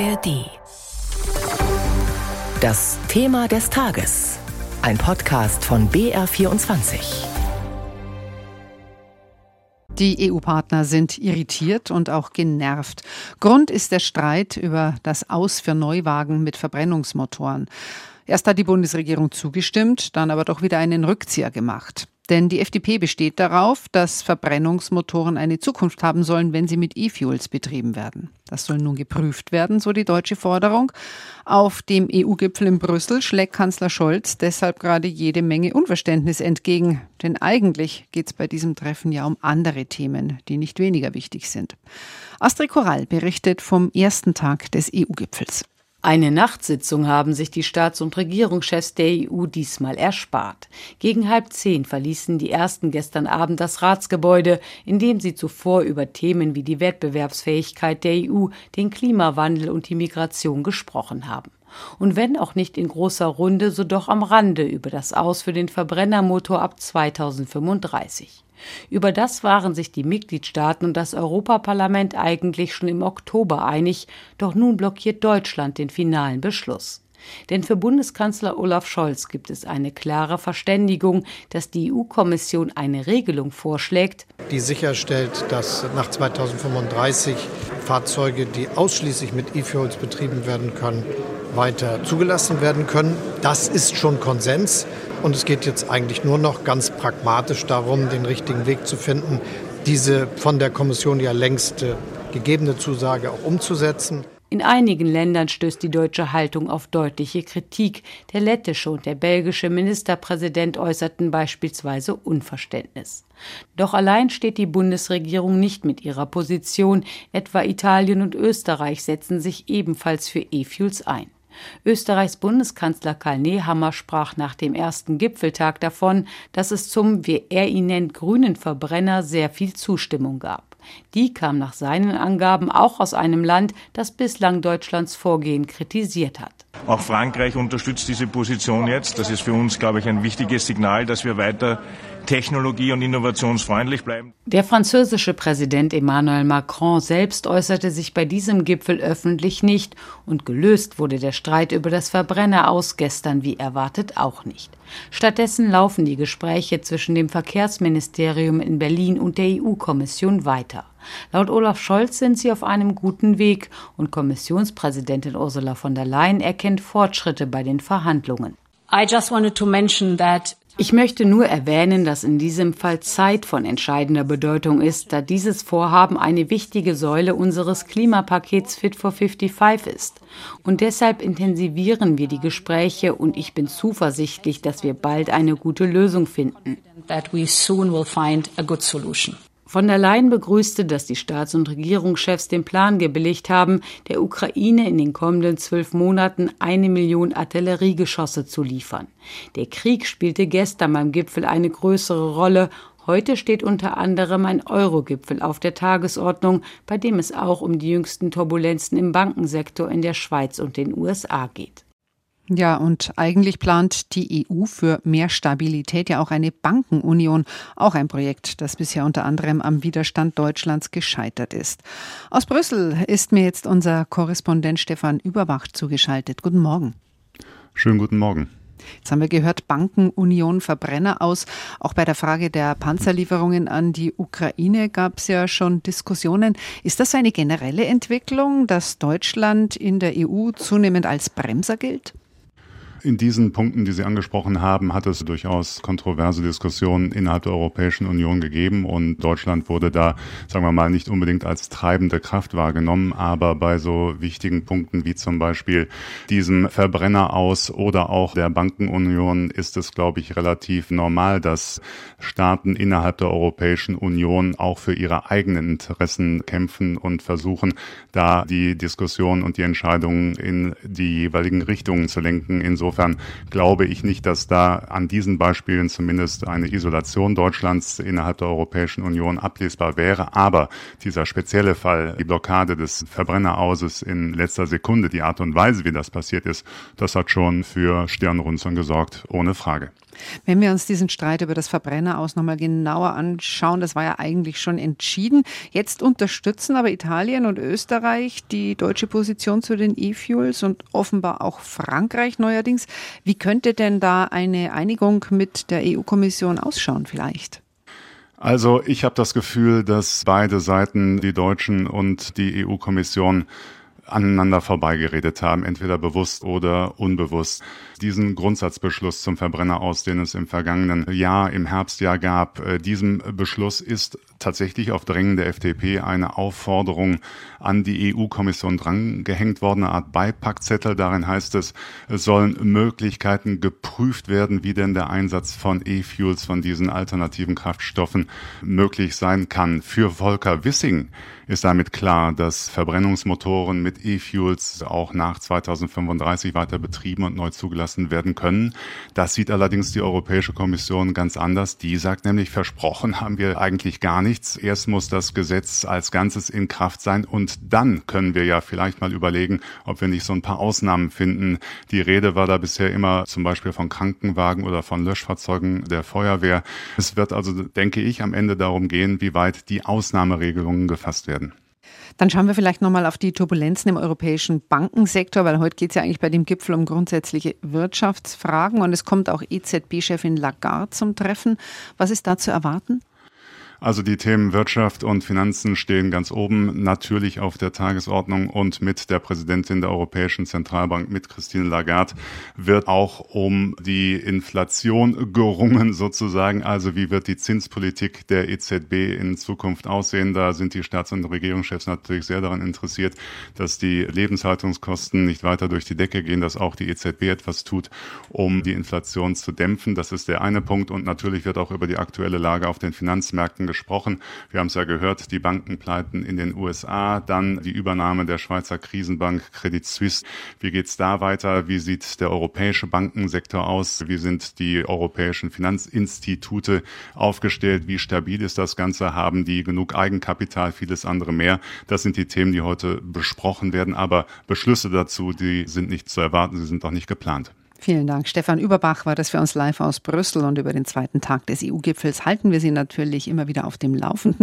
ARD. Das Thema des Tages. Ein Podcast von BR24. Die EU-Partner sind irritiert und auch genervt. Grund ist der Streit über das Aus für Neuwagen mit Verbrennungsmotoren. Erst hat die Bundesregierung zugestimmt, dann aber doch wieder einen Rückzieher gemacht. Denn die FDP besteht darauf, dass Verbrennungsmotoren eine Zukunft haben sollen, wenn sie mit E-Fuels betrieben werden. Das soll nun geprüft werden, so die deutsche Forderung. Auf dem EU-Gipfel in Brüssel schlägt Kanzler Scholz deshalb gerade jede Menge Unverständnis entgegen. Denn eigentlich geht es bei diesem Treffen ja um andere Themen, die nicht weniger wichtig sind. Astrid Korall berichtet vom ersten Tag des EU-Gipfels. Eine Nachtsitzung haben sich die Staats- und Regierungschefs der EU diesmal erspart. Gegen halb zehn verließen die ersten gestern Abend das Ratsgebäude, in dem sie zuvor über Themen wie die Wettbewerbsfähigkeit der EU, den Klimawandel und die Migration gesprochen haben. Und wenn auch nicht in großer Runde, so doch am Rande über das Aus für den Verbrennermotor ab 2035. Über das waren sich die Mitgliedstaaten und das Europaparlament eigentlich schon im Oktober einig, doch nun blockiert Deutschland den finalen Beschluss. Denn für Bundeskanzler Olaf Scholz gibt es eine klare Verständigung, dass die EU-Kommission eine Regelung vorschlägt, die sicherstellt, dass nach 2035 Fahrzeuge, die ausschließlich mit E-Fuels betrieben werden können, weiter zugelassen werden können. Das ist schon Konsens. Und es geht jetzt eigentlich nur noch ganz pragmatisch darum, den richtigen Weg zu finden, diese von der Kommission ja längst gegebene Zusage auch umzusetzen. In einigen Ländern stößt die deutsche Haltung auf deutliche Kritik. Der lettische und der belgische Ministerpräsident äußerten beispielsweise Unverständnis. Doch allein steht die Bundesregierung nicht mit ihrer Position. Etwa Italien und Österreich setzen sich ebenfalls für E-Fuels ein. Österreichs Bundeskanzler Karl Nehammer sprach nach dem ersten Gipfeltag davon, dass es zum, wie er ihn nennt, grünen Verbrenner sehr viel Zustimmung gab. Die kam nach seinen Angaben auch aus einem Land, das bislang Deutschlands Vorgehen kritisiert hat. Auch Frankreich unterstützt diese Position jetzt. Das ist für uns, glaube ich, ein wichtiges Signal, dass wir weiter technologie- und innovationsfreundlich bleiben. Der französische Präsident Emmanuel Macron selbst äußerte sich bei diesem Gipfel öffentlich nicht und gelöst wurde der Streit über das Verbrenner aus gestern wie erwartet auch nicht. Stattdessen laufen die Gespräche zwischen dem Verkehrsministerium in Berlin und der EU-Kommission weiter. Laut Olaf Scholz sind sie auf einem guten Weg und Kommissionspräsidentin Ursula von der Leyen erkennt Fortschritte bei den Verhandlungen. I just wanted to mention that ich möchte nur erwähnen, dass in diesem Fall Zeit von entscheidender Bedeutung ist, da dieses Vorhaben eine wichtige Säule unseres Klimapakets Fit for 55 ist. Und deshalb intensivieren wir die Gespräche und ich bin zuversichtlich, dass wir bald eine gute Lösung finden. Von der Leyen begrüßte, dass die Staats- und Regierungschefs den Plan gebilligt haben, der Ukraine in den kommenden zwölf Monaten eine Million Artilleriegeschosse zu liefern. Der Krieg spielte gestern beim Gipfel eine größere Rolle. Heute steht unter anderem ein Euro-Gipfel auf der Tagesordnung, bei dem es auch um die jüngsten Turbulenzen im Bankensektor in der Schweiz und den USA geht. Ja, und eigentlich plant die EU für mehr Stabilität ja auch eine Bankenunion, auch ein Projekt, das bisher unter anderem am Widerstand Deutschlands gescheitert ist. Aus Brüssel ist mir jetzt unser Korrespondent Stefan Überbach zugeschaltet. Guten Morgen. Schönen guten Morgen. Jetzt haben wir gehört, Bankenunion, Verbrenner aus. Auch bei der Frage der Panzerlieferungen an die Ukraine gab es ja schon Diskussionen. Ist das eine generelle Entwicklung, dass Deutschland in der EU zunehmend als Bremser gilt? In diesen Punkten, die Sie angesprochen haben, hat es durchaus kontroverse Diskussionen innerhalb der Europäischen Union gegeben und Deutschland wurde da, sagen wir mal, nicht unbedingt als treibende Kraft wahrgenommen, aber bei so wichtigen Punkten wie zum Beispiel diesem Verbrenner aus oder auch der Bankenunion ist es, glaube ich, relativ normal, dass Staaten innerhalb der Europäischen Union auch für ihre eigenen Interessen kämpfen und versuchen, da die Diskussion und die Entscheidungen in die jeweiligen Richtungen zu lenken. Insofern Insofern glaube ich nicht, dass da an diesen Beispielen zumindest eine Isolation Deutschlands innerhalb der Europäischen Union ablesbar wäre. Aber dieser spezielle Fall, die Blockade des Verbrennerauses in letzter Sekunde, die Art und Weise, wie das passiert ist, das hat schon für Stirnrunzeln gesorgt, ohne Frage. Wenn wir uns diesen Streit über das Verbrenner aus nochmal genauer anschauen, das war ja eigentlich schon entschieden. Jetzt unterstützen aber Italien und Österreich die deutsche Position zu den E-Fuels und offenbar auch Frankreich neuerdings. Wie könnte denn da eine Einigung mit der EU-Kommission ausschauen vielleicht? Also ich habe das Gefühl, dass beide Seiten, die Deutschen und die EU-Kommission, aneinander vorbeigeredet haben, entweder bewusst oder unbewusst. Diesen Grundsatzbeschluss zum Verbrenner aus, den es im vergangenen Jahr, im Herbstjahr gab, äh, diesem Beschluss ist tatsächlich auf Drängen der FDP eine Aufforderung an die EU-Kommission drangehängt worden, eine Art Beipackzettel. Darin heißt es, es sollen Möglichkeiten geprüft werden, wie denn der Einsatz von E-Fuels, von diesen alternativen Kraftstoffen möglich sein kann. Für Volker Wissing ist damit klar, dass Verbrennungsmotoren mit E-Fuels auch nach 2035 weiter betrieben und neu zugelassen werden können. Das sieht allerdings die Europäische Kommission ganz anders. Die sagt nämlich, versprochen haben wir eigentlich gar nichts. Erst muss das Gesetz als Ganzes in Kraft sein und dann können wir ja vielleicht mal überlegen, ob wir nicht so ein paar Ausnahmen finden. Die Rede war da bisher immer zum Beispiel von Krankenwagen oder von Löschfahrzeugen der Feuerwehr. Es wird also, denke ich, am Ende darum gehen, wie weit die Ausnahmeregelungen gefasst werden. Dann schauen wir vielleicht nochmal auf die Turbulenzen im europäischen Bankensektor, weil heute geht es ja eigentlich bei dem Gipfel um grundsätzliche Wirtschaftsfragen und es kommt auch EZB-Chefin Lagarde zum Treffen. Was ist da zu erwarten? Also die Themen Wirtschaft und Finanzen stehen ganz oben natürlich auf der Tagesordnung und mit der Präsidentin der Europäischen Zentralbank, mit Christine Lagarde, wird auch um die Inflation gerungen sozusagen. Also wie wird die Zinspolitik der EZB in Zukunft aussehen? Da sind die Staats- und Regierungschefs natürlich sehr daran interessiert, dass die Lebenshaltungskosten nicht weiter durch die Decke gehen, dass auch die EZB etwas tut, um die Inflation zu dämpfen. Das ist der eine Punkt. Und natürlich wird auch über die aktuelle Lage auf den Finanzmärkten gesprochen. Wir haben es ja gehört, die Bankenpleiten in den USA, dann die Übernahme der Schweizer Krisenbank Credit Suisse. Wie geht es da weiter? Wie sieht der europäische Bankensektor aus? Wie sind die europäischen Finanzinstitute aufgestellt? Wie stabil ist das Ganze? Haben die genug Eigenkapital? Vieles andere mehr. Das sind die Themen, die heute besprochen werden. Aber Beschlüsse dazu, die sind nicht zu erwarten. Sie sind auch nicht geplant. Vielen Dank. Stefan Überbach war das für uns live aus Brüssel und über den zweiten Tag des EU-Gipfels halten wir Sie natürlich immer wieder auf dem Laufenden.